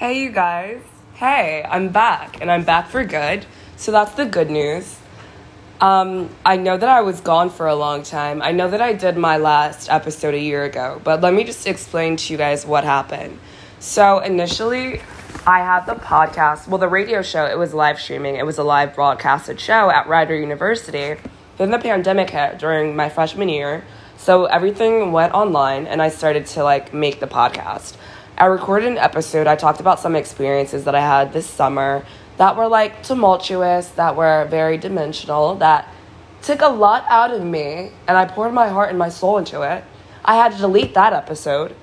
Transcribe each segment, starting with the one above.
Hey, you guys. Hey, I'm back, and I'm back for good. So that's the good news. Um, I know that I was gone for a long time. I know that I did my last episode a year ago, but let me just explain to you guys what happened. So, initially, I had the podcast, well, the radio show, it was live streaming, it was a live broadcasted show at Rider University. Then the pandemic hit during my freshman year, so everything went online, and I started to like make the podcast. I recorded an episode, I talked about some experiences that I had this summer that were like tumultuous, that were very dimensional, that took a lot out of me, and I poured my heart and my soul into it. I had to delete that episode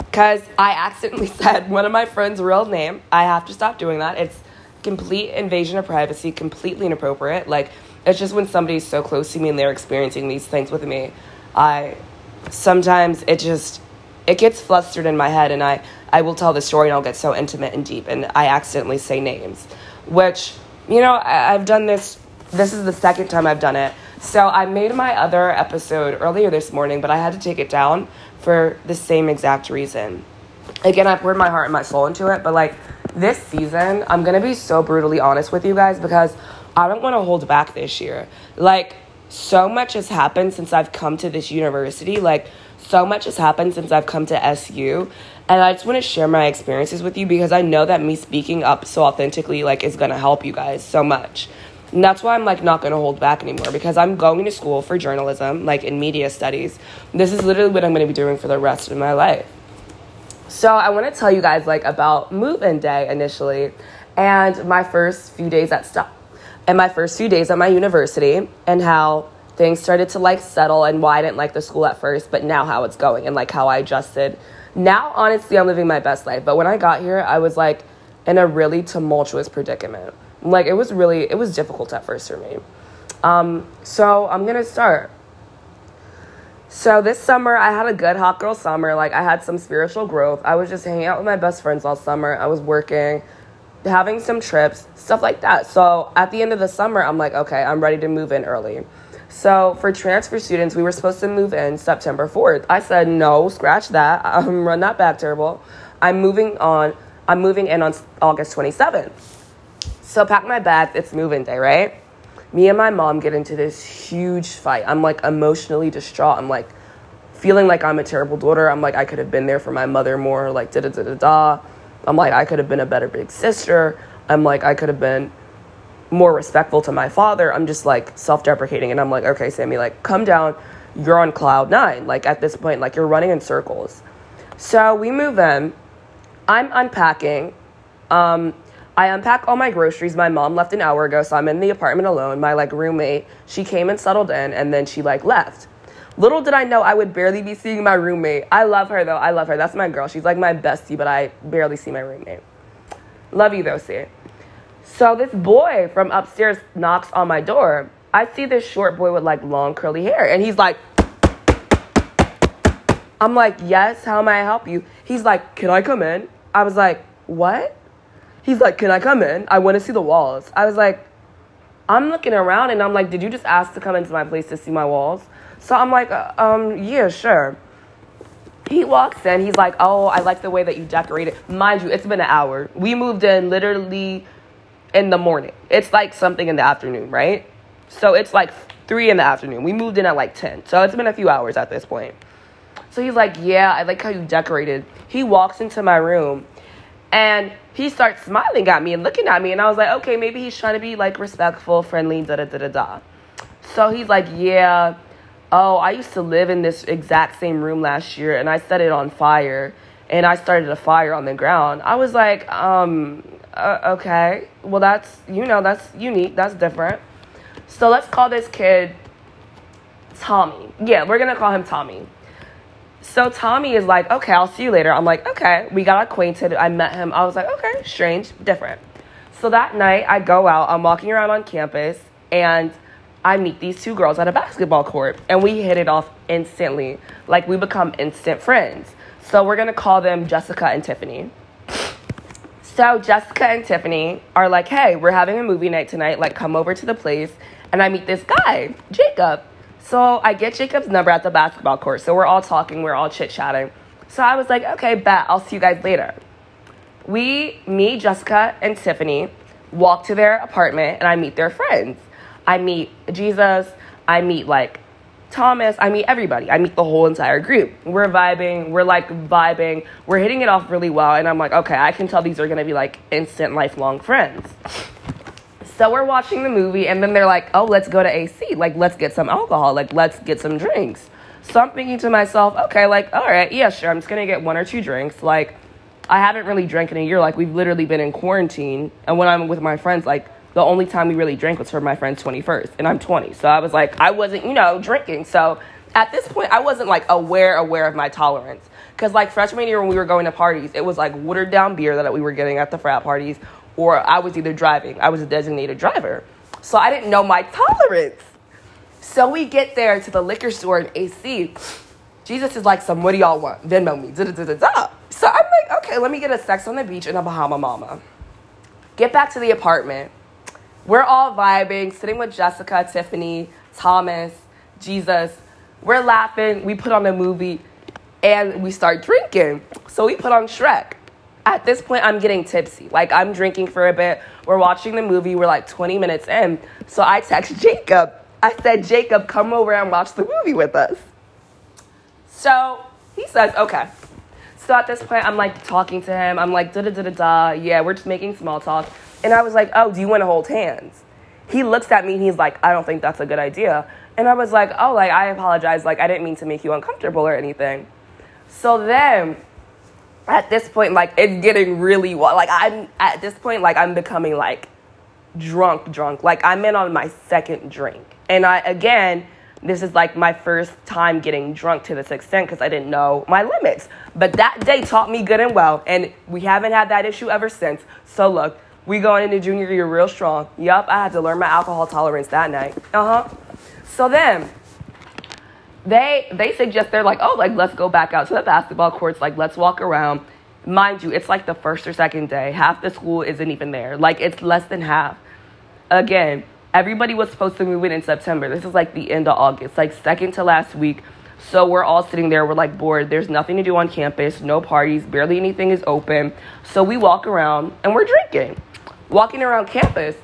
because I accidentally said one of my friend's real name. I have to stop doing that. It's complete invasion of privacy, completely inappropriate. Like, it's just when somebody's so close to me and they're experiencing these things with me, I sometimes it just it gets flustered in my head and I, I will tell the story and I'll get so intimate and deep and I accidentally say names. Which, you know, I, I've done this this is the second time I've done it. So I made my other episode earlier this morning, but I had to take it down for the same exact reason. Again, I poured my heart and my soul into it, but like this season, I'm gonna be so brutally honest with you guys because I don't wanna hold back this year. Like, so much has happened since I've come to this university. Like, so much has happened since I've come to SU and I just want to share my experiences with you because I know that me speaking up so authentically like is going to help you guys so much. And that's why I'm like not going to hold back anymore because I'm going to school for journalism, like in media studies. This is literally what I'm going to be doing for the rest of my life. So I want to tell you guys like about move-in day initially and my first few days at stop and my first few days at my university and how things started to like settle and why I didn't like the school at first, but now how it's going and like how I adjusted. Now, honestly, I'm living my best life. But when I got here, I was like in a really tumultuous predicament. Like it was really, it was difficult at first for me. Um, so I'm gonna start. So this summer, I had a good hot girl summer. Like I had some spiritual growth. I was just hanging out with my best friends all summer. I was working, having some trips, stuff like that. So at the end of the summer, I'm like, okay, I'm ready to move in early. So for transfer students, we were supposed to move in September 4th. I said, no, scratch that. I'm run that back terrible. I'm moving on. I'm moving in on August 27th. So pack my bags. It's moving day, right? Me and my mom get into this huge fight. I'm like emotionally distraught. I'm like feeling like I'm a terrible daughter. I'm like I could have been there for my mother more. Like da da da da da. I'm like I could have been a better big sister. I'm like I could have been more respectful to my father, I'm just like self deprecating. And I'm like, okay, Sammy, like, come down. You're on cloud nine. Like, at this point, like, you're running in circles. So we move in. I'm unpacking. Um, I unpack all my groceries. My mom left an hour ago, so I'm in the apartment alone. My like roommate, she came and settled in, and then she like left. Little did I know I would barely be seeing my roommate. I love her though. I love her. That's my girl. She's like my bestie, but I barely see my roommate. Love you though, see. So this boy from upstairs knocks on my door. I see this short boy with like long curly hair, and he's like, I'm like, yes, how may I help you? He's like, can I come in? I was like, what? He's like, can I come in? I want to see the walls. I was like, I'm looking around and I'm like, did you just ask to come into my place to see my walls? So I'm like, uh, um, yeah, sure. He walks in, he's like, oh, I like the way that you decorated. Mind you, it's been an hour. We moved in literally in the morning. It's like something in the afternoon, right? So it's like three in the afternoon. We moved in at like 10. So it's been a few hours at this point. So he's like, Yeah, I like how you decorated. He walks into my room and he starts smiling at me and looking at me. And I was like, Okay, maybe he's trying to be like respectful, friendly, da da da da da. So he's like, Yeah, oh, I used to live in this exact same room last year and I set it on fire and I started a fire on the ground. I was like, um, uh, okay, well, that's, you know, that's unique, that's different. So let's call this kid Tommy. Yeah, we're gonna call him Tommy. So Tommy is like, okay, I'll see you later. I'm like, okay, we got acquainted. I met him. I was like, okay, strange, different. So that night, I go out, I'm walking around on campus, and I meet these two girls at a basketball court, and we hit it off instantly. Like, we become instant friends. So we're gonna call them Jessica and Tiffany. So Jessica and Tiffany are like, hey, we're having a movie night tonight. Like, come over to the place. And I meet this guy, Jacob. So I get Jacob's number at the basketball court. So we're all talking, we're all chit chatting. So I was like, okay, bet, I'll see you guys later. we, me, Jessica, and Tiffany walk to their apartment and I meet their friends. I meet Jesus, I meet like Thomas, I meet everybody. I meet the whole entire group. We're vibing, we're like vibing, we're hitting it off really well. And I'm like, okay, I can tell these are gonna be like instant lifelong friends. So we're watching the movie, and then they're like, oh, let's go to AC. Like, let's get some alcohol. Like, let's get some drinks. So I'm thinking to myself, okay, like, all right, yeah, sure, I'm just gonna get one or two drinks. Like, I haven't really drank in a year. Like, we've literally been in quarantine. And when I'm with my friends, like, the only time we really drank was for my friend's 21st, and I'm 20. So I was like, I wasn't, you know, drinking. So at this point, I wasn't like aware, aware of my tolerance. Because, like, freshman year when we were going to parties, it was like watered down beer that we were getting at the frat parties, or I was either driving. I was a designated driver. So I didn't know my tolerance. So we get there to the liquor store in AC. Jesus is like, some, what do y'all want? Venmo me, da da da da. So I'm like, okay, let me get a sex on the beach and a Bahama Mama. Get back to the apartment. We're all vibing, sitting with Jessica, Tiffany, Thomas, Jesus. We're laughing. We put on a movie and we start drinking. So we put on Shrek. At this point, I'm getting tipsy. Like, I'm drinking for a bit. We're watching the movie. We're like 20 minutes in. So I text Jacob. I said, Jacob, come over and watch the movie with us. So he says, okay. So at this point, I'm like talking to him. I'm like, da da da da da. Yeah, we're just making small talk. And I was like, oh, do you want to hold hands? He looks at me and he's like, I don't think that's a good idea. And I was like, oh, like, I apologize. Like, I didn't mean to make you uncomfortable or anything. So then at this point, like, it's getting really, like, I'm, at this point, like, I'm becoming, like, drunk, drunk. Like, I'm in on my second drink. And I, again, this is like my first time getting drunk to this extent because I didn't know my limits. But that day taught me good and well, and we haven't had that issue ever since. So look, we going into junior year real strong. Yup, I had to learn my alcohol tolerance that night. Uh huh. So then they they suggest they're like, oh, like let's go back out to the basketball courts, like let's walk around. Mind you, it's like the first or second day. Half the school isn't even there. Like it's less than half. Again, everybody was supposed to move in in September. This is like the end of August, like second to last week. So we're all sitting there, we're like bored. There's nothing to do on campus, no parties, barely anything is open. So we walk around and we're drinking. Walking around campus,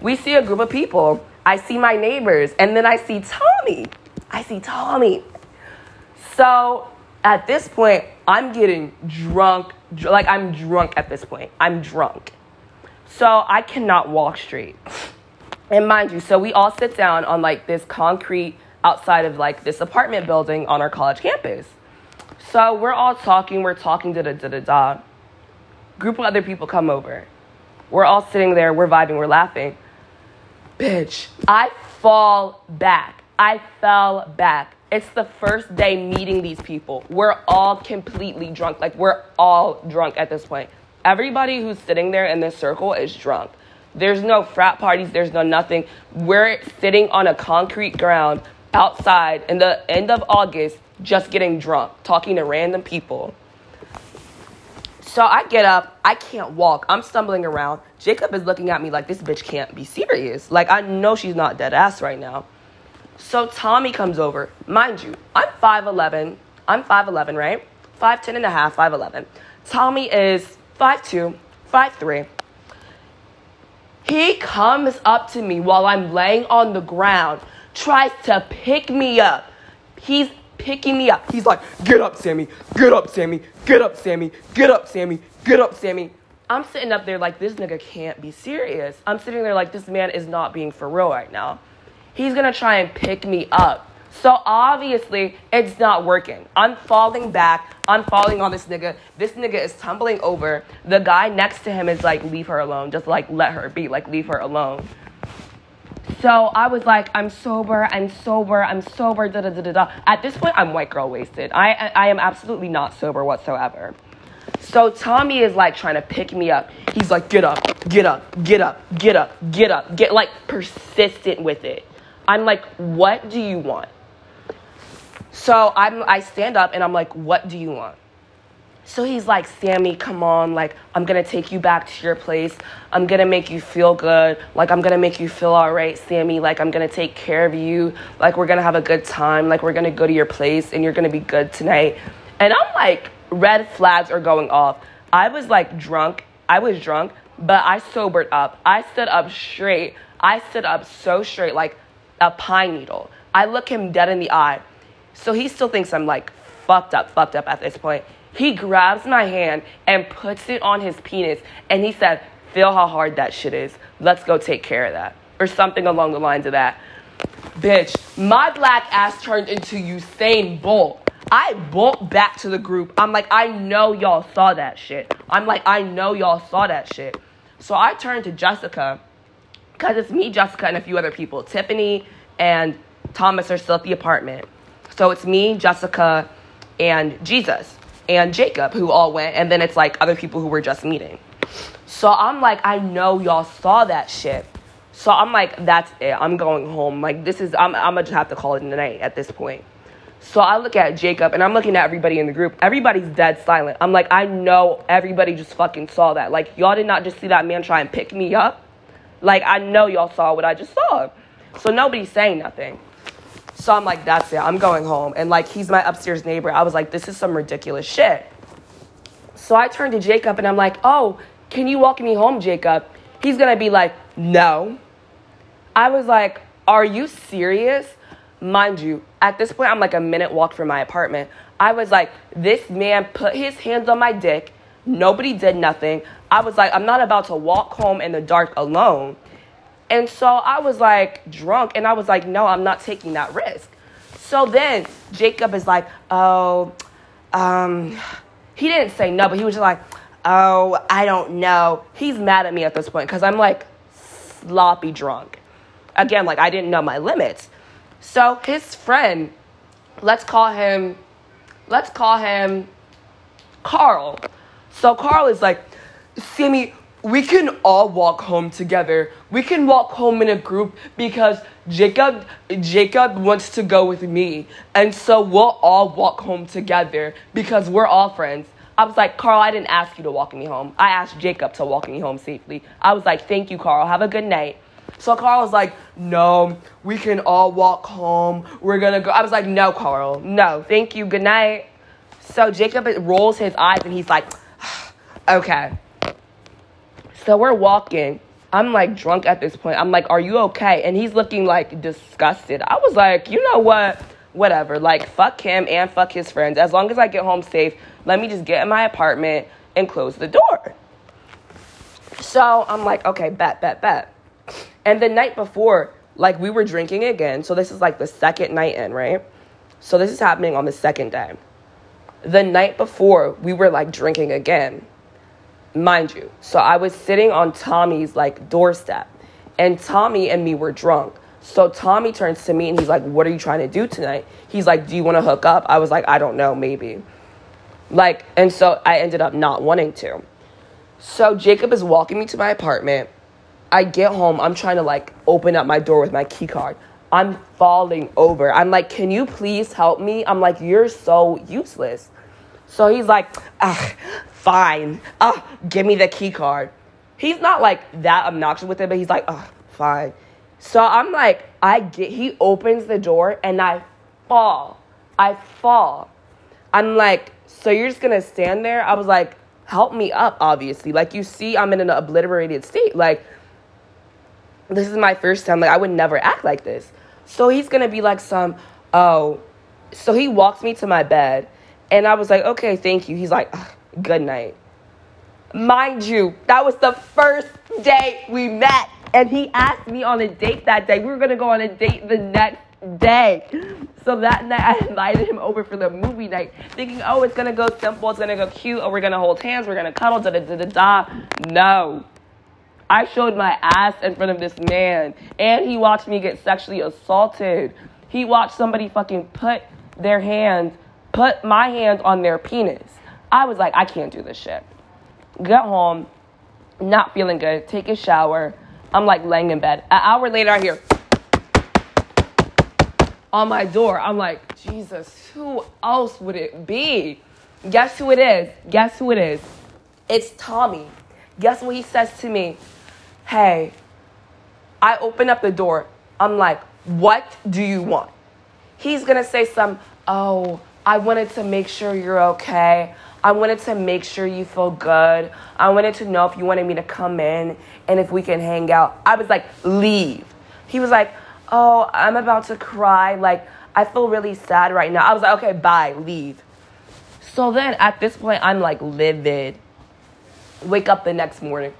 we see a group of people. I see my neighbors, and then I see Tommy. I see Tommy. So at this point, I'm getting drunk. Like, I'm drunk at this point. I'm drunk. So I cannot walk straight. And mind you, so we all sit down on like this concrete outside of like this apartment building on our college campus. So we're all talking, we're talking, da da da da da. Group of other people come over. We're all sitting there, we're vibing, we're laughing. Bitch, I fall back. I fell back. It's the first day meeting these people. We're all completely drunk. Like, we're all drunk at this point. Everybody who's sitting there in this circle is drunk. There's no frat parties, there's no nothing. We're sitting on a concrete ground outside in the end of August, just getting drunk, talking to random people. So I get up, I can't walk, I'm stumbling around. Jacob is looking at me like this bitch can't be serious. Like I know she's not dead ass right now. So Tommy comes over. Mind you, I'm 5'11. I'm 5'11, right? 5'10 and a half, 5'11. Tommy is 5'2, 5'3. He comes up to me while I'm laying on the ground, tries to pick me up. He's picking me up. He's like, Get up, Sammy. Get up, Sammy. Get up, Sammy. Get up, Sammy. Get up, Sammy. I'm sitting up there like, This nigga can't be serious. I'm sitting there like, This man is not being for real right now. He's gonna try and pick me up. So obviously, it's not working. I'm falling back. I'm falling on this nigga. This nigga is tumbling over. The guy next to him is like, leave her alone. Just like, let her be. Like, leave her alone. So I was like, I'm sober, I'm sober, I'm sober, da da da da da. At this point, I'm white girl wasted. I, I am absolutely not sober whatsoever. So Tommy is like trying to pick me up. He's like, get up, get up, get up, get up, get up, get like persistent with it. I'm like, what do you want? So I'm, I stand up and I'm like, what do you want? So he's like, Sammy, come on. Like, I'm going to take you back to your place. I'm going to make you feel good. Like, I'm going to make you feel all right, Sammy. Like, I'm going to take care of you. Like, we're going to have a good time. Like, we're going to go to your place and you're going to be good tonight. And I'm like, red flags are going off. I was like drunk I was drunk, but I sobered up. I stood up straight. I stood up so straight, like a pine needle. I look him dead in the eye. So he still thinks I'm like fucked up, fucked up at this point. He grabs my hand and puts it on his penis and he said, Feel how hard that shit is. Let's go take care of that. Or something along the lines of that. Bitch, my black ass turned into Usain Bolt. I bolt back to the group. I'm like, I know y'all saw that shit. I'm like, I know y'all saw that shit. So I turned to Jessica, because it's me, Jessica, and a few other people. Tiffany and Thomas are still at the apartment. So it's me, Jessica, and Jesus, and Jacob, who all went, and then it's like other people who were just meeting. So I'm like, I know y'all saw that shit. So I'm like, that's it. I'm going home. Like, this is, I'm, I'm gonna just have to call it a night at this point. So I look at Jacob and I'm looking at everybody in the group. Everybody's dead silent. I'm like, I know everybody just fucking saw that. Like, y'all did not just see that man try and pick me up. Like, I know y'all saw what I just saw. So nobody's saying nothing. So I'm like, that's it. I'm going home. And like, he's my upstairs neighbor. I was like, this is some ridiculous shit. So I turned to Jacob and I'm like, oh, can you walk me home, Jacob? He's gonna be like, no. I was like, are you serious? Mind you, at this point, I'm like a minute walk from my apartment. I was like, this man put his hands on my dick. Nobody did nothing. I was like, I'm not about to walk home in the dark alone. And so I was like drunk and I was like, no, I'm not taking that risk. So then Jacob is like, oh, um, he didn't say no, but he was just like, oh, I don't know. He's mad at me at this point because I'm like sloppy drunk. Again, like I didn't know my limits. So his friend, let's call him, let's call him Carl. So Carl is like, Sammy, we can all walk home together. We can walk home in a group because Jacob Jacob wants to go with me. And so we'll all walk home together because we're all friends. I was like, Carl, I didn't ask you to walk me home. I asked Jacob to walk me home safely. I was like, thank you, Carl. Have a good night. So Carl was like, no, we can all walk home. We're gonna go. I was like, no, Carl, no, thank you, good night. So Jacob rolls his eyes and he's like, okay. So we're walking. I'm like drunk at this point. I'm like, are you okay? And he's looking like disgusted. I was like, you know what? Whatever. Like, fuck him and fuck his friends. As long as I get home safe, let me just get in my apartment and close the door. So I'm like, okay, bet, bet, bet. And the night before, like we were drinking again. So this is like the second night in, right? So this is happening on the second day. The night before, we were like drinking again. Mind you. So I was sitting on Tommy's like doorstep and Tommy and me were drunk. So Tommy turns to me and he's like, What are you trying to do tonight? He's like, Do you want to hook up? I was like, I don't know, maybe. Like, and so I ended up not wanting to. So Jacob is walking me to my apartment. I get home, I'm trying to like open up my door with my key card. I'm falling over. I'm like, can you please help me? I'm like, you're so useless. So he's like, ah, fine. Ah, give me the key card. He's not like that obnoxious with it, but he's like, ah, fine. So I'm like, I get, he opens the door and I fall. I fall. I'm like, so you're just gonna stand there? I was like, help me up, obviously. Like, you see, I'm in an obliterated state. Like, this is my first time. Like, I would never act like this. So he's gonna be like, some, oh. So he walks me to my bed, and I was like, okay, thank you. He's like, good night. Mind you, that was the first day we met, and he asked me on a date that day. We were gonna go on a date the next day. So that night, I invited him over for the movie night, thinking, oh, it's gonna go simple, it's gonna go cute, oh, we're gonna hold hands, we're gonna cuddle, da da da da da. No. I showed my ass in front of this man, and he watched me get sexually assaulted. He watched somebody fucking put their hands, put my hands on their penis. I was like, I can't do this shit. Get home, not feeling good, take a shower. I'm like laying in bed. An hour later, I hear on my door. I'm like, Jesus, who else would it be? Guess who it is? Guess who it is? It's Tommy. Guess what he says to me? hey, I open up the door. I'm like, what do you want? He's gonna say some, oh, I wanted to make sure you're okay. I wanted to make sure you feel good. I wanted to know if you wanted me to come in and if we can hang out. I was like, leave. He was like, oh, I'm about to cry. Like, I feel really sad right now. I was like, okay, bye, leave. So then at this point, I'm like livid. Wake up the next morning.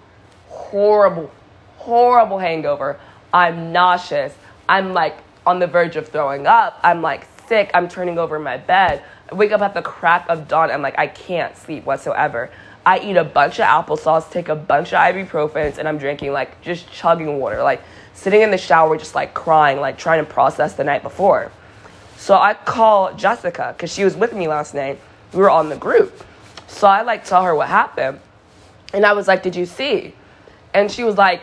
Horrible, horrible hangover. I'm nauseous. I'm like on the verge of throwing up. I'm like sick. I'm turning over in my bed. Wake up at the crack of dawn. I'm like, I can't sleep whatsoever. I eat a bunch of applesauce, take a bunch of ibuprofens, and I'm drinking like just chugging water, like sitting in the shower, just like crying, like trying to process the night before. So I call Jessica because she was with me last night. We were on the group. So I like tell her what happened. And I was like, Did you see? And she was like,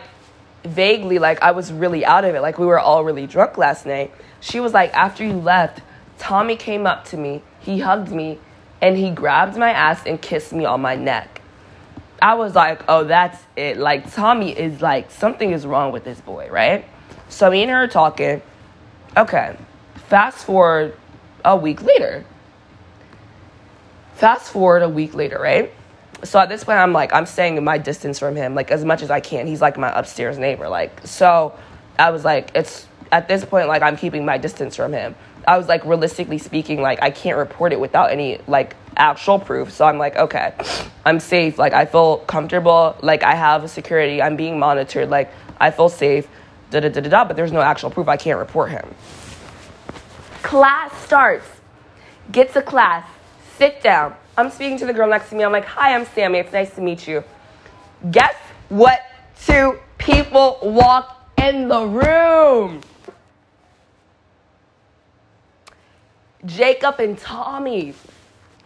vaguely, like I was really out of it. Like we were all really drunk last night. She was like, After you left, Tommy came up to me, he hugged me, and he grabbed my ass and kissed me on my neck. I was like, oh, that's it. Like, Tommy is like, something is wrong with this boy, right? So me and her are talking. Okay, fast forward a week later. Fast forward a week later, right? So at this point, I'm like, I'm staying in my distance from him, like, as much as I can. He's like my upstairs neighbor. Like, so I was like, it's at this point, like, I'm keeping my distance from him. I was like, realistically speaking, like I can't report it without any like actual proof. So I'm like, okay, I'm safe. Like I feel comfortable. Like I have security. I'm being monitored. Like I feel safe. Da da da da da. But there's no actual proof. I can't report him. Class starts. Get to class. Sit down. I'm speaking to the girl next to me. I'm like, hi, I'm Sammy. It's nice to meet you. Guess what? Two people walk in the room. Jacob and Tommy.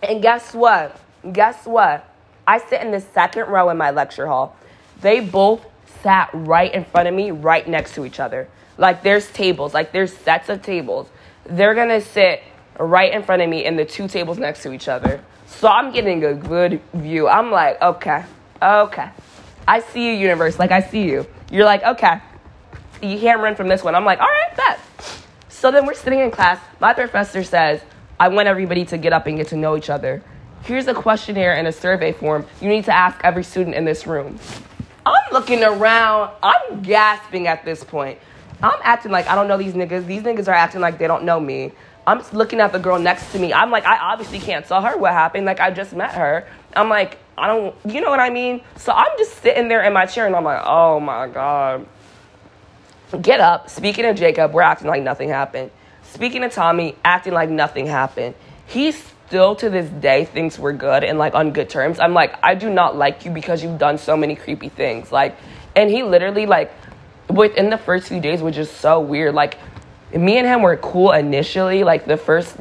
And guess what? Guess what? I sit in the second row in my lecture hall. They both sat right in front of me, right next to each other. Like there's tables, like there's sets of tables. They're gonna sit right in front of me and the two tables next to each other. So I'm getting a good view. I'm like, okay, okay. I see you, universe. Like I see you. You're like, okay. You can't run from this one. I'm like, all right, bet. So then we're sitting in class. My professor says, I want everybody to get up and get to know each other. Here's a questionnaire and a survey form you need to ask every student in this room. I'm looking around. I'm gasping at this point. I'm acting like I don't know these niggas. These niggas are acting like they don't know me. I'm just looking at the girl next to me. I'm like, I obviously can't tell her what happened. Like, I just met her. I'm like, I don't, you know what I mean? So I'm just sitting there in my chair and I'm like, oh my God get up. Speaking of Jacob, we're acting like nothing happened. Speaking of Tommy, acting like nothing happened. He still to this day thinks we're good and like on good terms. I'm like, I do not like you because you've done so many creepy things. Like, and he literally like within the first few days was just so weird. Like, me and him were cool initially. Like the first,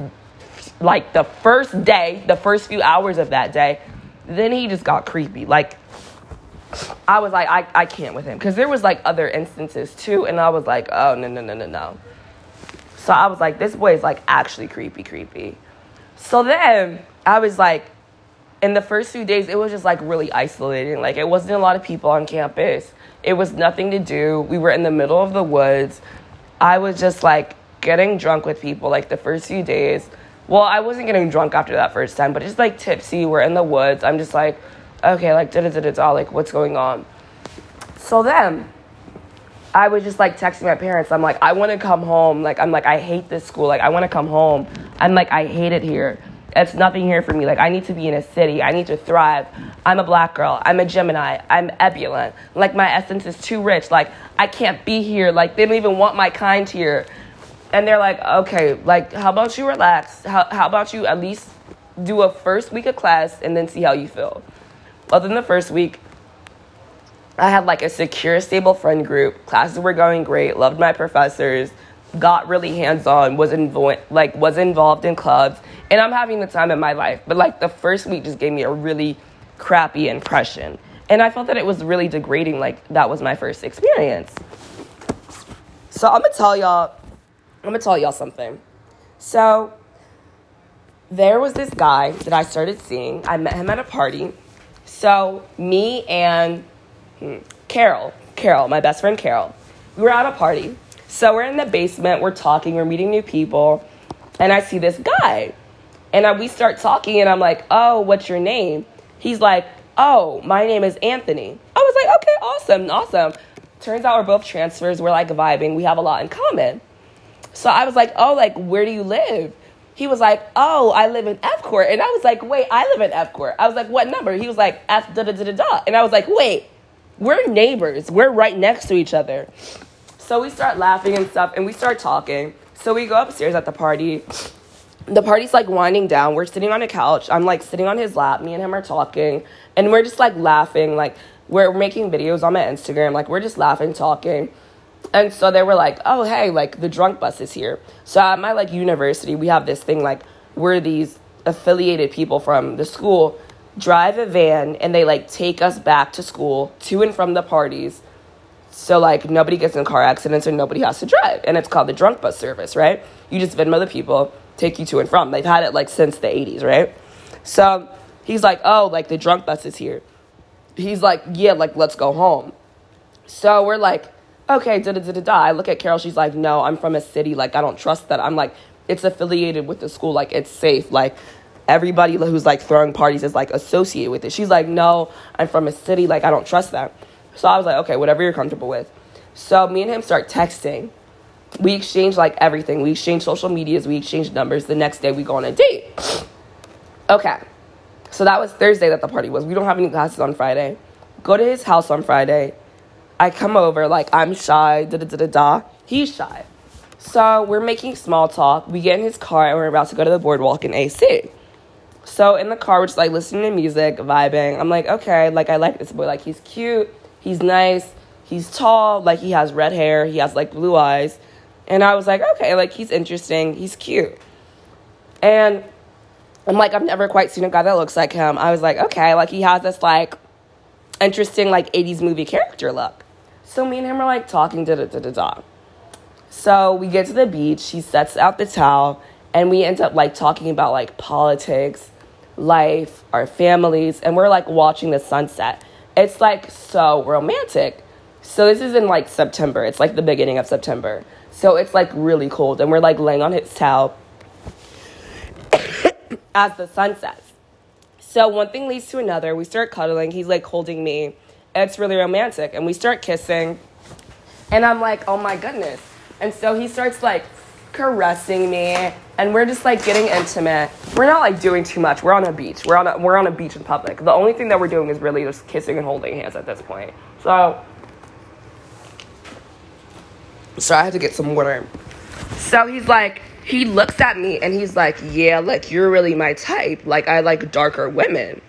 like the first day, the first few hours of that day. Then he just got creepy. Like I was like, I, I can't with him. Because there was like other instances too. And I was like, oh, no, no, no, no, no. So I was like, this boy is like actually creepy, creepy. So then I was like, in the first few days, it was just like really isolating. Like it wasn't a lot of people on campus. It was nothing to do. We were in the middle of the woods. I was just like getting drunk with people like the first few days. Well, I wasn't getting drunk after that first time, but just like tipsy. We're in the woods. I'm just like, okay, like da da da da like what's going on? So then I was just like texting my parents. I'm like, I want to come home. Like I'm like, I hate this school. Like I want to come home. I'm like, I hate it here. It's nothing here for me. Like I need to be in a city. I need to thrive. I'm a black girl. I'm a Gemini. I'm ebullient. Like my essence is too rich. Like I can't be here. Like they don't even want my kind here. And they're like, okay, like how about you relax? How how about you at least do a first week of class and then see how you feel? Than the first week, I had like a secure, stable friend group. Classes were going great. Loved my professors. Got really hands on. Was involved like was involved in clubs, and I'm having the time of my life. But like the first week just gave me a really crappy impression, and I felt that it was really degrading. Like that was my first experience. So I'm gonna tell y'all. I'm gonna tell y'all something. So there was this guy that I started seeing. I met him at a party so me and hmm, Carol, Carol, my best friend Carol, we were at a party. So we're in the basement, we're talking, we're meeting new people, and I see this guy. And I, we start talking, and I'm like, oh, what's your name? He's like, oh, my name is Anthony. I was like, okay, awesome, awesome. Turns out we're both transfers. We're like vibing. We have a lot in common. So I was like, oh, like, where do you live? He was like, oh, I live in F Court. And I was like, wait, I live in F Court. I was like, what number? He was like, F da da da da da. And I was like, wait, we're neighbors. We're right next to each other. So we start laughing and stuff, and we start talking. So we go upstairs at the party. The party's like winding down. We're sitting on a couch. I'm like sitting on his lap. Me and him are talking, and we're just like laughing. Like we're making videos on my Instagram. Like we're just laughing, talking. And so they were like, "Oh, hey, like the drunk bus is here." So at my like university, we have this thing like we're these affiliated people from the school drive a van and they like take us back to school to and from the parties so like nobody gets in car accidents or nobody has to drive. And it's called the drunk bus service, right? You just Venmo the people, take you to and from. They've had it like since the 80s, right? So he's like, oh, like the drunk bus is here. He's like, yeah, like let's go home. So we're like, okay, da da da da. I look at Carol, she's like, no, I'm from a city, like I don't trust that. I'm like, it's affiliated with the school, like it's safe, like everybody who's like throwing parties is like associated with it. She's like, no, I'm from a city, like I don't trust that. So I was like, okay, whatever you're comfortable with. So me and him start texting. We exchange like everything. We exchange social medias. We exchange numbers. The next day we go on a date. Okay. So that was Thursday that the party was. We don't have any classes on Friday. Go to his house on Friday. I come over like I'm shy. Da da da da da. He's shy. So we're making small talk. We get in his car and we're about to go to the boardwalk in AC. So in the car, we're just like listening to music, vibing. I'm like, okay, like I like this boy. Like he's cute He's nice. He's tall. Like he has red hair. He has like blue eyes. And I was like, okay, like he's interesting. He's cute. And I'm like, I've never quite seen a guy that looks like him. I was like, okay, like he has this like interesting like 80s movie character look. So me and him are like talking da da da da da. So we get to the beach, he sets out the towel, and we end up like talking about like politics, life, our families, and we're like watching the sunset. It's like so romantic. So this is in like September. It's like the beginning of September. So it's like really cold and we're like laying on his towel as the sun sets. So one thing leads to another. We start cuddling. He's like holding me. It's really romantic and we start kissing. And I'm like, "Oh my goodness." And so he starts like caressing me and we're just like getting intimate. We're not like doing too much. We're on a beach. We're on a, we're on a beach in public. The only thing that we're doing is really just kissing and holding hands at this point. So so I had to get some water. So he's like he looks at me and he's like, "Yeah, like you're really my type. Like I like darker women."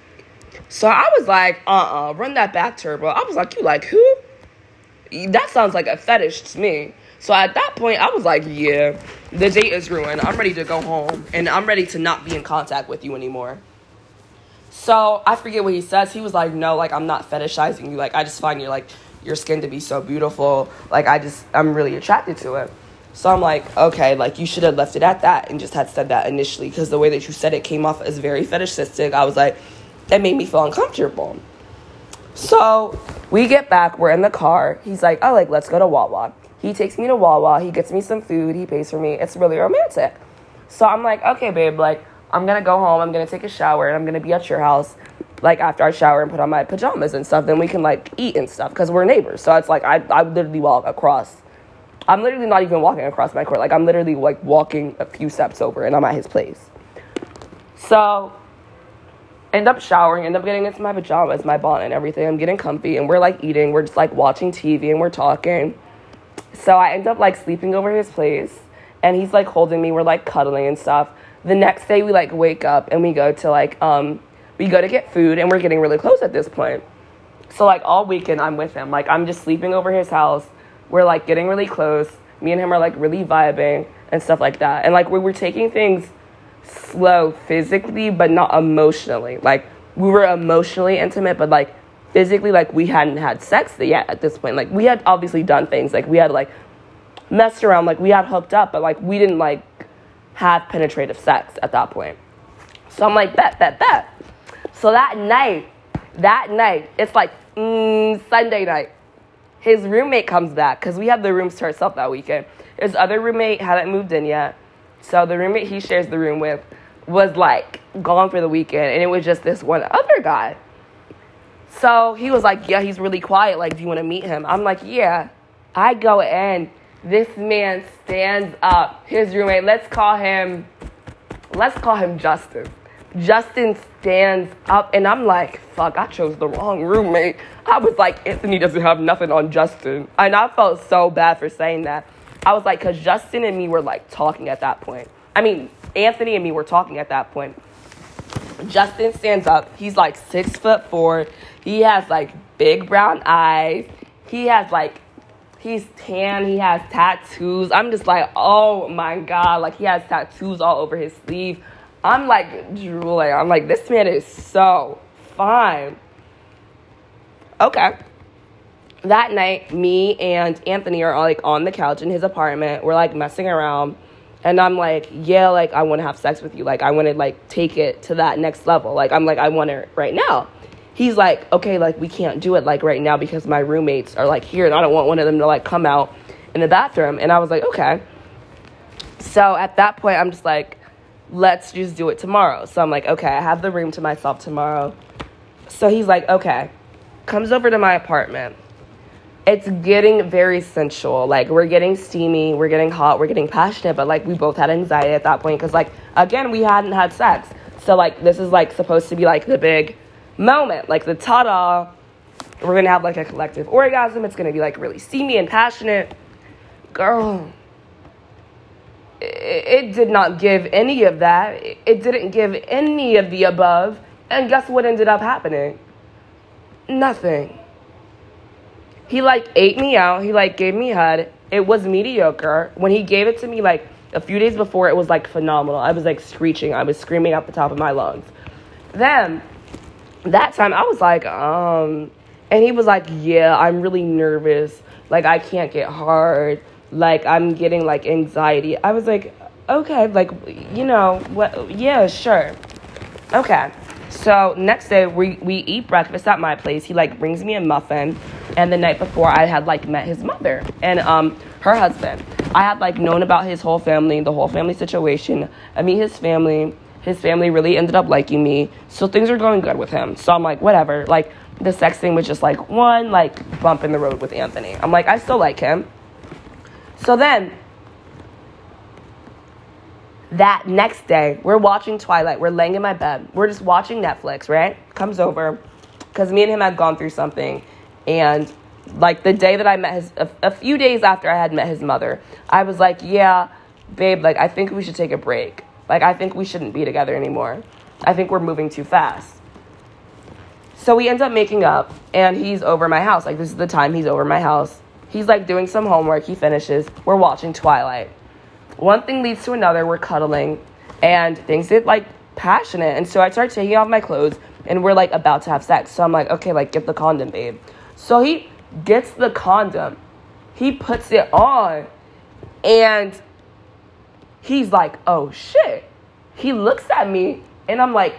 So I was like, "Uh-uh, run that back, Turbo." I was like, "You like who?" That sounds like a fetish to me. So at that point, I was like, yeah, the date is ruined. I'm ready to go home and I'm ready to not be in contact with you anymore. So I forget what he says. He was like, no, like I'm not fetishizing you. Like I just find your like your skin to be so beautiful. Like I just I'm really attracted to it. So I'm like, okay, like you should have left it at that and just had said that initially because the way that you said it came off as very fetishistic. I was like, that made me feel uncomfortable. So we get back, we're in the car. He's like, oh, like let's go to Wawa. He takes me to Wawa. He gets me some food. He pays for me. It's really romantic. So I'm like, okay, babe, like, I'm gonna go home. I'm gonna take a shower and I'm gonna be at your house, like, after I shower and put on my pajamas and stuff. Then we can, like, eat and stuff because we're neighbors. So it's like, I, I literally walk across. I'm literally not even walking across my court. Like, I'm literally, like, walking a few steps over and I'm at his place. So end up showering, end up getting into my pajamas, my bonnet and everything. I'm getting comfy and we're like eating. We're just like watching TV and we're talking. So I end up like sleeping over his place and he's like holding me, we're like cuddling and stuff. The next day we like wake up and we go to like um we go to get food and we're getting really close at this point. So like all weekend I'm with him. Like I'm just sleeping over his house. We're like getting really close. Me and him are like really vibing and stuff like that. And like we were taking things slow physically but not emotionally. Like we were emotionally intimate but like physically like we hadn't had sex yet at this point. Like we had obviously done things like we had like messed around like we had hooked up but like we didn't like have penetrative sex at that point. So i'm like bet bet bet. So that night that night it's like mm, sunday night. His roommate comes back because we had the rooms to ourselves that weekend. His other roommate hadn't moved in yet so the roommate he shares the room with was like gone for the weekend and it was just this one other guy. So he was like, Yeah, he's really quiet. Like, do you want to meet him? I'm like, Yeah. I go in. This man stands up. His roommate, let's call him, let's call him Justin. Justin stands up, and I'm like, fuck, I chose the wrong roommate. I was like, Anthony doesn't have nothing on Justin. And I felt so bad for saying that. I was like, because Justin and me were like talking at that point. I mean, Anthony and me were talking at that point. Justin stands up. He's like six foot four. He has like big brown eyes. He has like, he's tan. He has tattoos. I'm just like, oh my God. Like, he has tattoos all over his sleeve. I'm like drooling. I'm like, this man is so fine. Okay. That night, me and Anthony are like on the couch in his apartment. We're like messing around. And I'm like, yeah, like I want to have sex with you. Like I want to like take it to that next level. Like I'm like I want it right now. He's like, okay, like we can't do it like right now because my roommates are like here and I don't want one of them to like come out in the bathroom. And I was like, okay. So at that point, I'm just like, let's just do it tomorrow. So I'm like, okay, I have the room to myself tomorrow. So he's like, okay, comes over to my apartment. It's getting very sensual. Like, we're getting steamy, we're getting hot, we're getting passionate, but like, we both had anxiety at that point because, like, again, we hadn't had sex. So, like, this is like supposed to be like the big moment, like the ta da. We're gonna have like a collective orgasm. It's gonna be like really steamy and passionate. Girl, it did not give any of that. It didn't give any of the above. And guess what ended up happening? Nothing. He like ate me out. He like gave me head. It was mediocre. When he gave it to me like a few days before, it was like phenomenal. I was like screeching. I was screaming at the top of my lungs. Then that time I was like, um, and he was like, yeah, I'm really nervous. Like I can't get hard like I'm getting like anxiety. I was like, okay, like you know what? Yeah, sure, okay. So next day we we eat breakfast at my place. He like brings me a muffin, and the night before I had like met his mother and um her husband. I had like known about his whole family, the whole family situation. I meet his family. His family really ended up liking me, so things are going good with him. So I'm like, whatever. Like the sex thing was just like one like bump in the road with Anthony. I'm like, I still like him. So then, that next day, we're watching Twilight. We're laying in my bed. We're just watching Netflix, right? Comes over because me and him had gone through something. And like the day that I met his, a, a, few days after I had met his mother, I was like, yeah, babe, like I think we should take a break. Like I think we shouldn't be together anymore. I think we're moving too fast. So we end up making up, and he's over my house. Like this is the time he's over my house. He's like doing some homework. He finishes. We're watching Twilight. One thing leads to another. We're cuddling, and things get like passionate. And so I start taking off my clothes, and we're like about to have sex. So I'm like, okay, like get the condom, babe. So he gets the condom. He puts it on, and he's like, oh shit. He looks at me, and I'm like,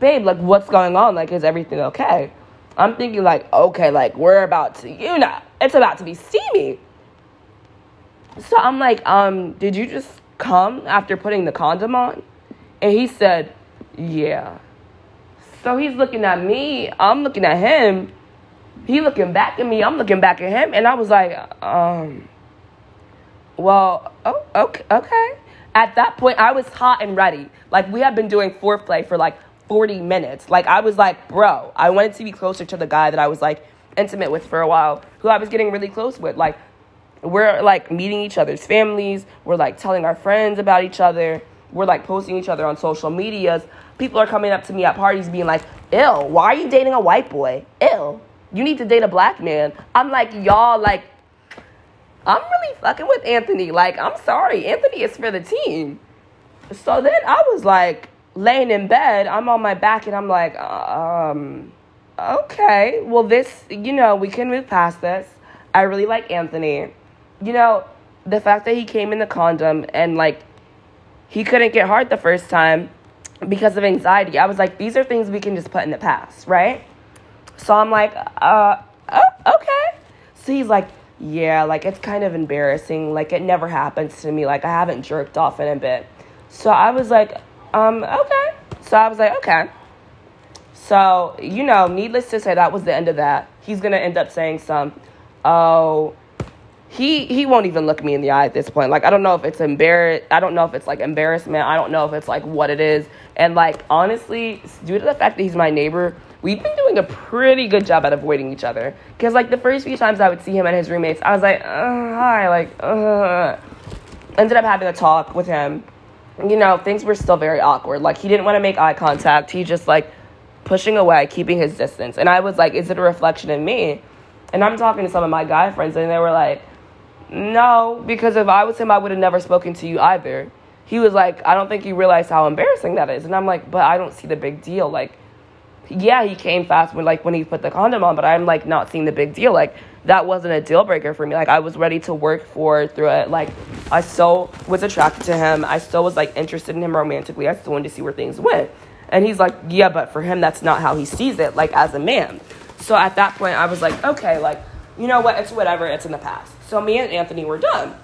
babe, like what's going on? Like, is everything okay? I'm thinking like, okay, like we're about to, you know, it's about to be steamy. So I'm like, um, did you just come after putting the condom on? And he said, yeah. So he's looking at me, I'm looking at him. He looking back at me, I'm looking back at him, and I was like, um, well, oh, okay, okay. At that point, I was hot and ready. Like we had been doing foreplay for like 40 minutes. Like I was like, bro, I wanted to be closer to the guy that I was like intimate with for a while, who I was getting really close with. Like we're like meeting each other's families, we're like telling our friends about each other, we're like posting each other on social medias. People are coming up to me at parties being like, "Ill, why are you dating a white boy? Ill, you need to date a black man." I'm like, y'all, like, I'm really fucking with Anthony. Like, I'm sorry, Anthony is for the team. So then I was like, laying in bed, I'm on my back and I'm like, um, okay, well, this, you know, we can move past this. I really like Anthony. You know, the fact that he came in the condom and like he couldn't get hard the first time because of anxiety, I was like, these are things we can just put in the past, right? So I'm like, uh, oh, okay. So he's like, yeah, like it's kind of embarrassing. Like it never happens to me. Like I haven't jerked off in a bit. So I was like, um, okay. So I was like, okay. So, you know, needless to say, that was the end of that. He's going to end up saying some, oh, he he won't even look me in the eye at this point. Like I don't know if it's embarrass I don't know if it's like embarrassment. I don't know if it's like what it is. And like honestly, due to the fact that he's my neighbor, we've been doing a pretty good job at avoiding each other. Cause like the first few times I would see him and his roommates, I was like, uh, hi, like, uh. Ended up having a talk with him. You know, things were still very awkward. Like he didn't want to make eye contact. He just like pushing away, keeping his distance. And I was like, is it a reflection in me? And I'm talking to some of my guy friends, and they were like, no, because if I was him, I would have never spoken to you either. He was like, I don't think you realize how embarrassing that is. And I'm like, but I don't see the big deal. Like, yeah, he came fast when like when he put the condom on, but I'm like not seeing the big deal. Like that wasn't a deal breaker for me. Like I was ready to work for through it. Like I still was attracted to him. I still was like interested in him romantically. I still wanted to see where things went. And he's like, yeah, but for him, that's not how he sees it. Like as a man. So at that point, I was like, okay, like you know what? It's whatever. It's in the past. So me and Anthony were done.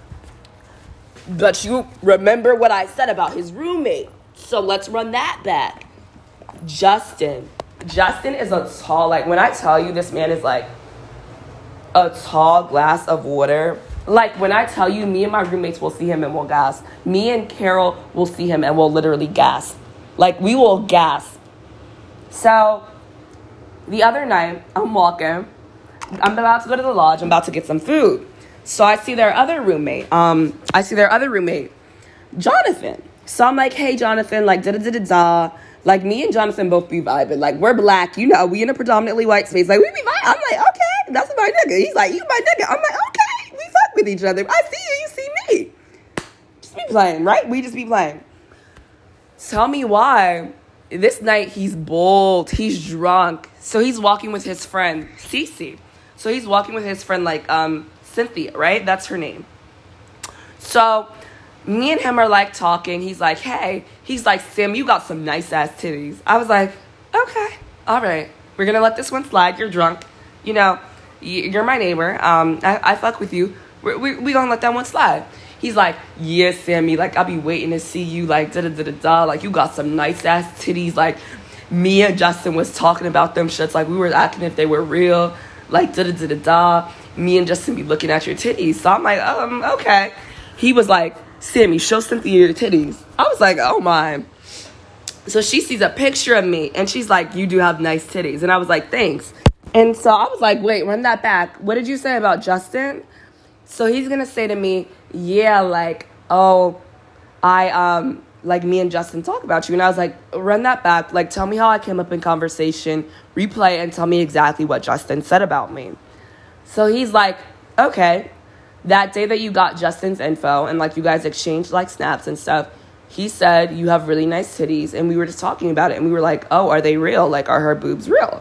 But you remember what I said about his roommate. So let's run that back. Justin. Justin is a tall, like when I tell you this man is like a tall glass of water. Like when I tell you, me and my roommates will see him and we'll gas. Me and Carol will see him and we'll literally gas. Like we will gas. So the other night, I'm walking. I'm about to go to the lodge. I'm about to get some food. So I see their other roommate. Um, I see their other roommate, Jonathan. So I'm like, hey, Jonathan, like, da da da da da. Like, me and Jonathan both be vibing. Like, we're black, you know, we in a predominantly white space. Like, we be vibing. I'm like, okay, that's my nigga. He's like, you my nigga. I'm like, okay, we fuck with each other. I see you, you see me. Just be playing, right? We just be playing. Tell me why. This night he's bold, he's drunk. So he's walking with his friend, Cece. So he's walking with his friend, like, um, Cynthia, right? That's her name. So me and him are like talking. He's like, hey, he's like, Sam, you got some nice ass titties. I was like, okay, all right. We're gonna let this one slide. You're drunk. You know, you're my neighbor. Um, I, I fuck with you. We're, we, we gonna let that one slide. He's like, yeah, Sammy, like, I'll be waiting to see you, like, da da da da da. Like, you got some nice ass titties. Like, me and Justin was talking about them shits. Like, we were acting if they were real. Like, da da da da da me and Justin be looking at your titties. So I'm like, um, okay. He was like, Sammy, show Cynthia your titties. I was like, oh my. So she sees a picture of me and she's like, you do have nice titties. And I was like, thanks. And so I was like, wait, run that back. What did you say about Justin? So he's gonna say to me, yeah, like, oh, I um like me and Justin talk about you. And I was like, run that back. Like, tell me how I came up in conversation, replay and tell me exactly what Justin said about me. So he's like, okay, that day that you got Justin's info and like you guys exchanged like snaps and stuff, he said you have really nice titties. And we were just talking about it and we were like, oh, are they real? Like, are her boobs real?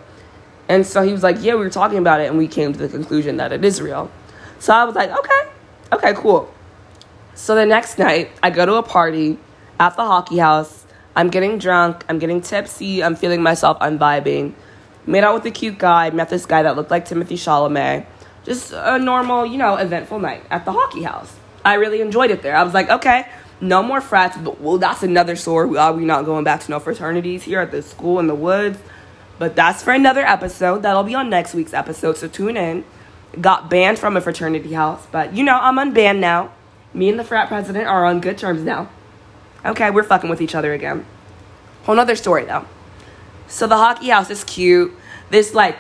And so he was like, yeah, we were talking about it and we came to the conclusion that it is real. So I was like, okay, okay, cool. So the next night, I go to a party at the hockey house. I'm getting drunk, I'm getting tipsy, I'm feeling myself, I'm vibing. Made out with a cute guy, met this guy that looked like Timothée Chalamet just a normal, you know, eventful night at the hockey house. I really enjoyed it there. I was like, okay, no more frats, but well, that's another story. Are uh, we not going back to no fraternities here at the school in the woods? But that's for another episode. That'll be on next week's episode, so tune in. Got banned from a fraternity house, but you know, I'm unbanned now. Me and the frat president are on good terms now. Okay, we're fucking with each other again. Whole nother story though. So the hockey house is cute. This like,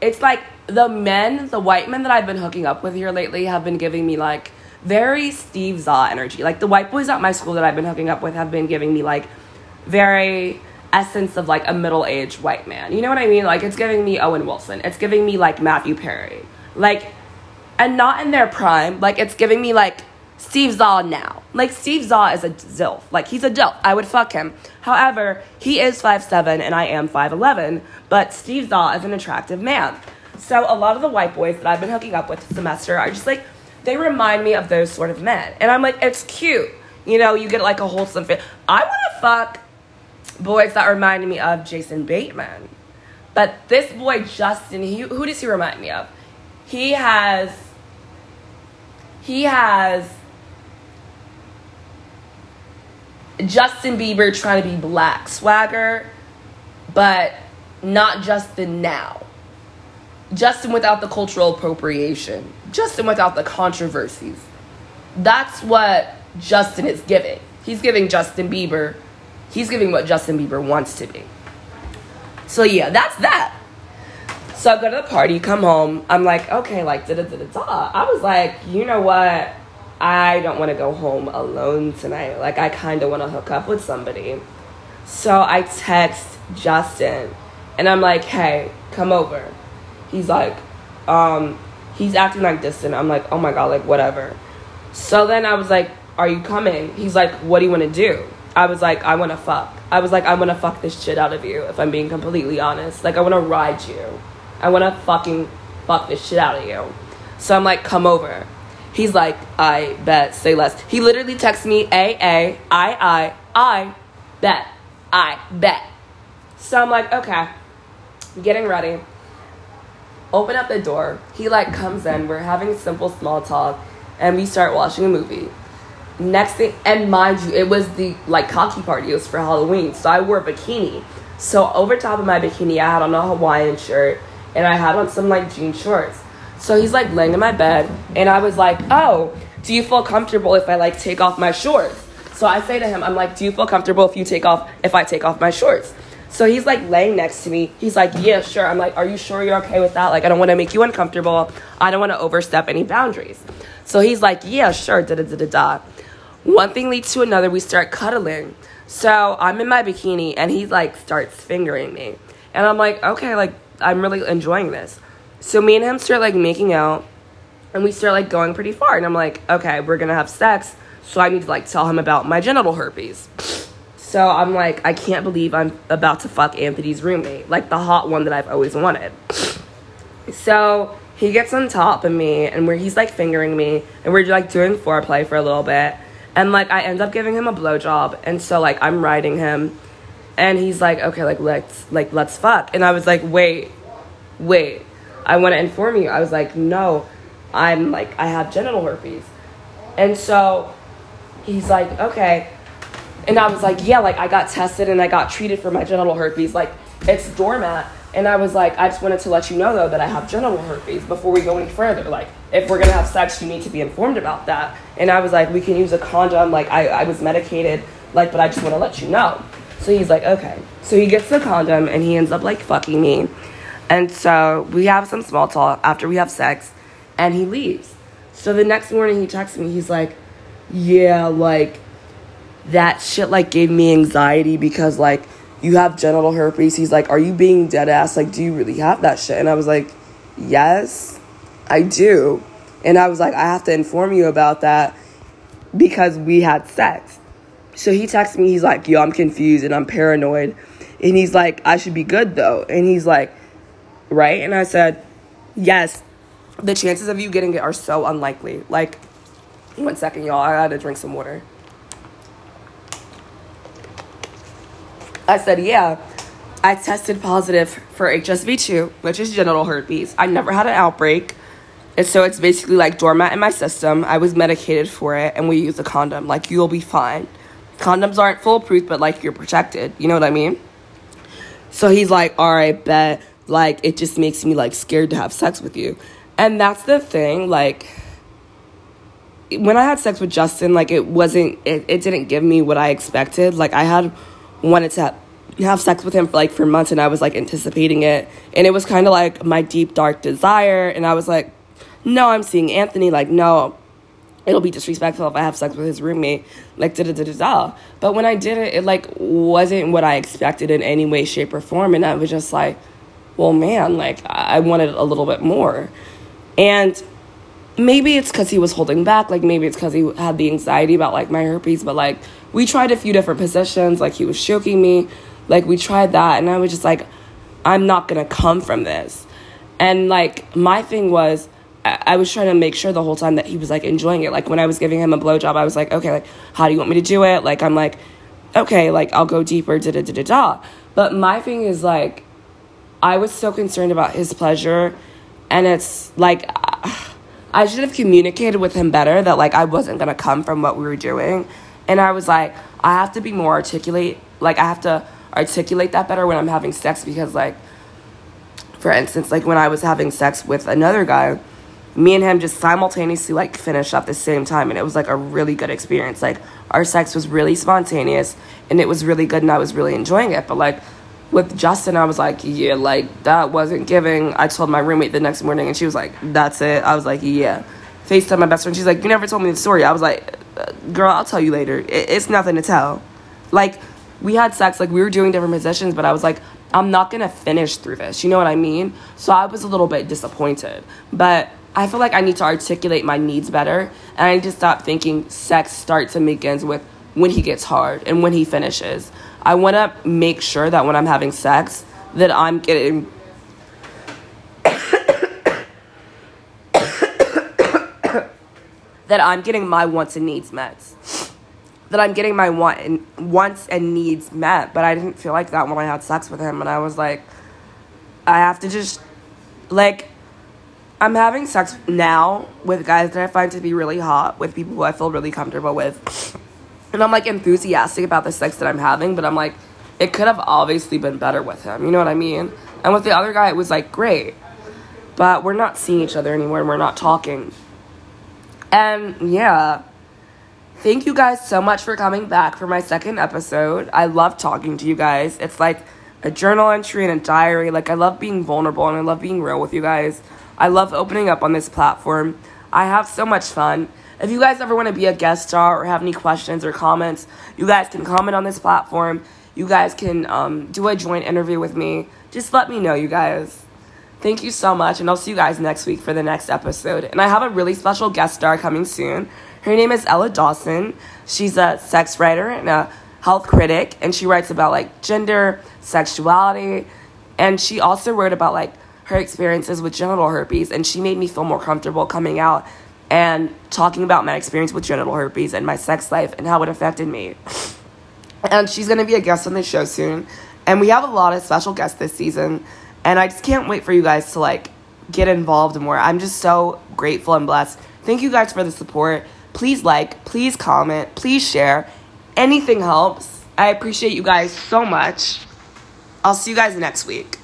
it's like the men, the white men that I've been hooking up with here lately have been giving me like very Steve Zahn energy. Like the white boys at my school that I've been hooking up with have been giving me like very essence of like a middle-aged white man. You know what I mean? Like it's giving me Owen Wilson. It's giving me like Matthew Perry. Like and not in their prime. Like it's giving me like Steve Zahn now. Like Steve Zahn is a zilf. Like he's a dilf. I would fuck him. However, he is 5'7 and I am 5'11, but Steve Zahn is an attractive man. So a lot of the white boys that I've been hooking up with this semester are just like they remind me of those sort of men. And I'm like, it's cute. You know, you get like a wholesome fit. I want to fuck boys that remind me of Jason Bateman. But this boy Justin, he, who does he remind me of? He has he has Justin Bieber trying to be black swagger, but not Justin now. Justin without the cultural appropriation. Justin without the controversies. That's what Justin is giving. He's giving Justin Bieber, he's giving what Justin Bieber wants to be. So yeah, that's that. So I go to the party, come home. I'm like, okay, like da da da da da. I was like, you know what? I don't want to go home alone tonight. Like I kind of want to hook up with somebody. So I text Justin, and I'm like, hey, come over. He's like, um, he's acting like distant. I'm like, oh my god, like whatever. So then I was like, are you coming? He's like, what do you want to do? I was like, I want to fuck. I was like, I want to fuck this shit out of you, if I'm being completely honest. Like, I want to ride you. I want to fucking fuck this shit out of you. So I'm like, come over. He's like, I bet, say less. He literally texts me, A, A, I, I, I, bet, I, bet. So I'm like, okay, getting ready. Open up the door. He like comes in. We're having simple small talk, and we start watching a movie. Next thing and mind you it was the like cocky party. It was for halloween so i wore a bikini. So over top of my bikini i had on a hawaiian shirt and i had on some like jean shorts. So he's like laying in my bed and i was like oh do you feel comfortable if i like take off my shorts? So i say to him i'm like do you feel comfortable if you take off if i take off my shorts so he's like laying next to me he's like yeah sure i'm like are you sure you're okay with that like i don't want to make you uncomfortable i don't want to overstep any boundaries so he's like yeah sure da da da da da one thing leads to another. We start cuddling. So I'm in my bikini and he like starts fingering me. And I'm like, okay, like I'm really enjoying this. So me and him start like making out and we start like going pretty far. And I'm like, okay, we're gonna have sex. So I need to like tell him about my genital herpes. So I'm like, I can't believe I'm about to fuck Anthony's roommate, like the hot one that I've always wanted. So he gets on top of me and where he's like fingering me and we're like doing foreplay for a little bit. And like I end up giving him a blowjob, and so like I'm riding him, and he's like, okay, like let's like let's fuck. And I was like, wait, wait, I want to inform you. I was like, no, I'm like I have genital herpes, and so he's like, okay. And I was like, yeah, like I got tested and I got treated for my genital herpes. Like it's doormat. And I was like, I just wanted to let you know though that I have genital herpes before we go any further. Like, if we're gonna have sex, you need to be informed about that. And I was like, we can use a condom. Like, I, I was medicated, like, but I just wanna let you know. So he's like, okay. So he gets the condom and he ends up like fucking me. And so we have some small talk after we have sex and he leaves. So the next morning he texts me, he's like, yeah, like, that shit like gave me anxiety because like you have genital herpes. He's like, Are you being dead ass? Like, do you really have that shit? And I was like, Yes, I do. And I was like, I have to inform you about that because we had sex. So he texts me, he's like, Yo, I'm confused and I'm paranoid. And he's like, I should be good though. And he's like, Right? And I said, Yes, the chances of you getting it are so unlikely. Like, one second, y'all. I gotta drink some water. I said, yeah, I tested positive for HSV2, which is genital herpes. I never had an outbreak. And so it's basically like doormat in my system. I was medicated for it, and we use a condom. Like, you'll be fine. Condoms aren't foolproof, but like, you're protected. You know what I mean? So he's like, all right, bet. Like, it just makes me like scared to have sex with you. And that's the thing. Like, when I had sex with Justin, like, it wasn't, it, it didn't give me what I expected. Like, I had wanted to have sex with him for like for months and I was like anticipating it. And it was kind of like my deep dark desire. And I was like no I'm seeing Anthony. Like no it'll be disrespectful if I have sex with his roommate. Like da da da da but when I did it it like wasn't what I expected in any way shape or form. And I was just like well man like I wanted a little bit more. And maybe it's because he was holding back. Like maybe it's because he had the anxiety about like my herpes. But like we tried a few different positions like he was choking me like we tried that and i was just like i'm not gonna come from this and like my thing was I was trying to make sure the whole time that he was like enjoying it. Like when I was giving him a blowjob, I was like, okay, like how do you want me to do it? Like I'm like, okay, like I'll go deeper, da da da da da. But my thing is like, I was so concerned about his pleasure, and it's like, I should have communicated with him better that like I wasn't gonna come from what we were doing, And I was like, I have to be more articulate. Like, I have to articulate that better when I'm having sex because, like, for instance, like when I was having sex with another guy, me and him just simultaneously like finished at the same time. And it was like a really good experience. Like our sex was really spontaneous and it was really good and i was really enjoying it. But like with justin i was like yeah like that wasn't giving. I told my roommate the next morning and she was like that's it. I was like yeah facetime my best friend. She's like you never told me the story. I was like girl i'll tell you later. It's nothing to tell. Like we had sex like we were doing different positions but i was like i'm not gonna finish through this. You know what i mean? So i was a little bit disappointed. But I feel like I need to articulate my needs better, and I need to stop thinking sex starts and begins with when he gets hard and when he finishes. I want to make sure that when I'm having sex, that I'm getting. That I'm getting my wants and needs met. That I'm getting my want and wants and needs met, but I didn't feel like that when I had sex with him, and I was like, I have to just like I'm having sex now with guys that I find to be really hot, with people who I feel really comfortable with. And I'm like enthusiastic about the sex that I'm having, but I'm like, it could have obviously been better with him. You know what I mean? And with the other guy, it was like great. But we're not seeing each other anymore and we're not talking. And yeah. Thank you guys so much for coming back for my second episode. I love talking to you guys. It's like a journal entry and a diary. Like, I love being vulnerable and I love being real with you guys. I love opening up on this platform. I have so much fun. If you guys ever want to be a guest star or have any questions or comments, you guys can comment on this platform. You guys can um, do a joint interview with me. Just let me know, you guys. Thank you so much, and I'll see you guys next week for the next episode. And I have a really special guest star coming soon. Her name is Ella Dawson. She's a sex writer and a health critic, and she writes about like gender, sexuality, and she also wrote about like her experiences with genital herpes, and she made me feel more comfortable coming out and talking about my experience with genital herpes and my sex life and how it affected me. And she's gonna be a guest on the show soon. And we have a lot of special guests this season. And I just can't wait for you guys to like get involved more. I'm just so grateful and blessed. Thank you guys for the support. Please like, please comment, please share. Anything helps. I appreciate you guys so much. I'll see you guys next week.